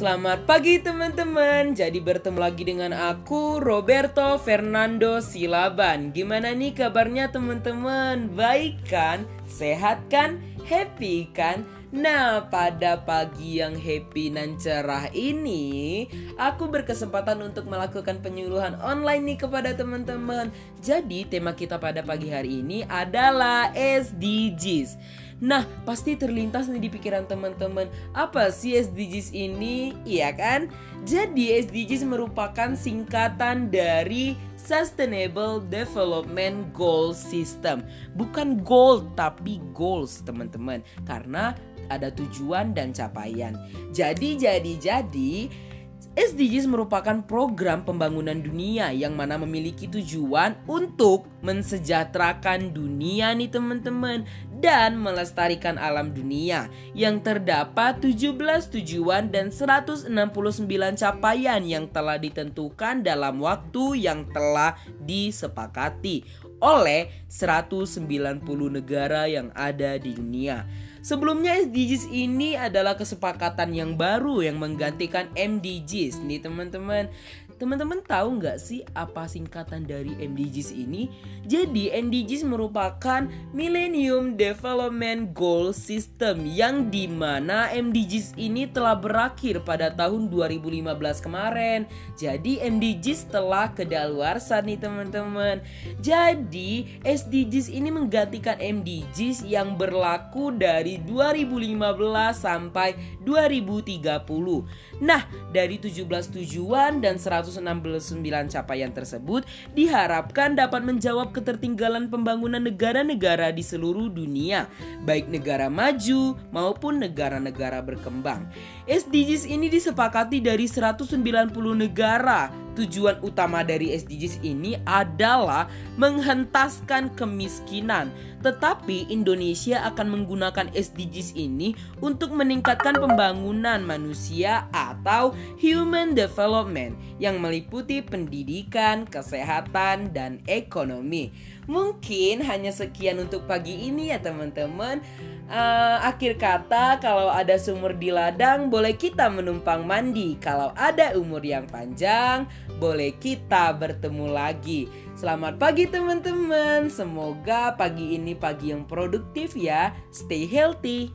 Selamat pagi teman-teman Jadi bertemu lagi dengan aku Roberto Fernando Silaban Gimana nih kabarnya teman-teman? Baik kan? Sehat kan? Happy kan? Nah, pada pagi yang happy dan cerah ini, aku berkesempatan untuk melakukan penyuluhan online nih kepada teman-teman. Jadi, tema kita pada pagi hari ini adalah SDGs. Nah, pasti terlintas nih di pikiran teman-teman, apa sih SDGs ini? Iya kan? Jadi, SDGs merupakan singkatan dari Sustainable Development Goal System. Bukan goal tapi goals, teman-teman. Karena ada tujuan dan capaian. Jadi, jadi, jadi SDGs merupakan program pembangunan dunia yang mana memiliki tujuan untuk mensejahterakan dunia nih teman-teman dan melestarikan alam dunia yang terdapat 17 tujuan dan 169 capaian yang telah ditentukan dalam waktu yang telah disepakati oleh 190 negara yang ada di dunia. Sebelumnya SDGs ini adalah kesepakatan yang baru yang menggantikan MDGs nih teman-teman. Teman-teman tahu nggak sih apa singkatan dari MDGs ini? Jadi MDGs merupakan Millennium Development Goal System yang di mana MDGs ini telah berakhir pada tahun 2015 kemarin. Jadi MDGs telah kedaluarsa nih teman-teman. Jadi SDGs ini menggantikan MDGs yang berlaku dari 2015 sampai 2030. Nah, dari 17 tujuan dan 100 169 capaian tersebut diharapkan dapat menjawab ketertinggalan pembangunan negara-negara di seluruh dunia, baik negara maju maupun negara-negara berkembang. SDGs ini disepakati dari 190 negara. Tujuan utama dari SDGs ini adalah menghentaskan kemiskinan. Tetapi Indonesia akan menggunakan SDGs ini untuk meningkatkan pembangunan manusia atau human development yang meliputi pendidikan, kesehatan, dan ekonomi. Mungkin hanya sekian untuk pagi ini ya teman-teman. Uh, akhir kata, kalau ada sumur di ladang, boleh kita menumpang mandi. Kalau ada umur yang panjang, boleh kita bertemu lagi. Selamat pagi, teman-teman. Semoga pagi ini pagi yang produktif ya. Stay healthy.